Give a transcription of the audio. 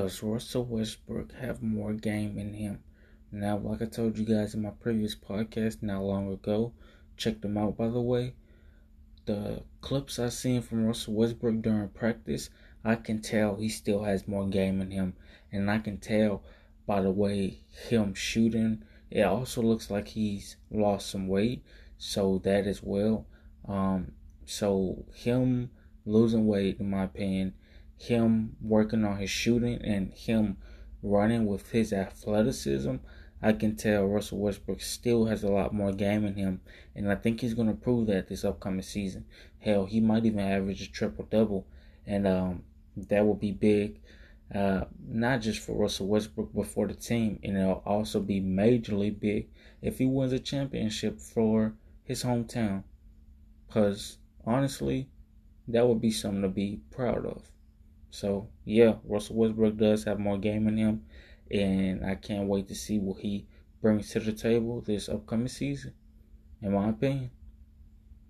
Does Russell Westbrook have more game in him? Now, like I told you guys in my previous podcast not long ago, check them out by the way. The clips I seen from Russell Westbrook during practice, I can tell he still has more game in him. And I can tell by the way him shooting, it also looks like he's lost some weight. So that as well. Um, so him losing weight, in my opinion, him working on his shooting and him running with his athleticism, I can tell Russell Westbrook still has a lot more game in him, and I think he's going to prove that this upcoming season. Hell, he might even average a triple double, and um, that will be big, uh, not just for Russell Westbrook but for the team, and it'll also be majorly big if he wins a championship for his hometown. Cause honestly, that would be something to be proud of. So yeah, Russell Westbrook does have more game in him, and I can't wait to see what he brings to the table this upcoming season. In my opinion.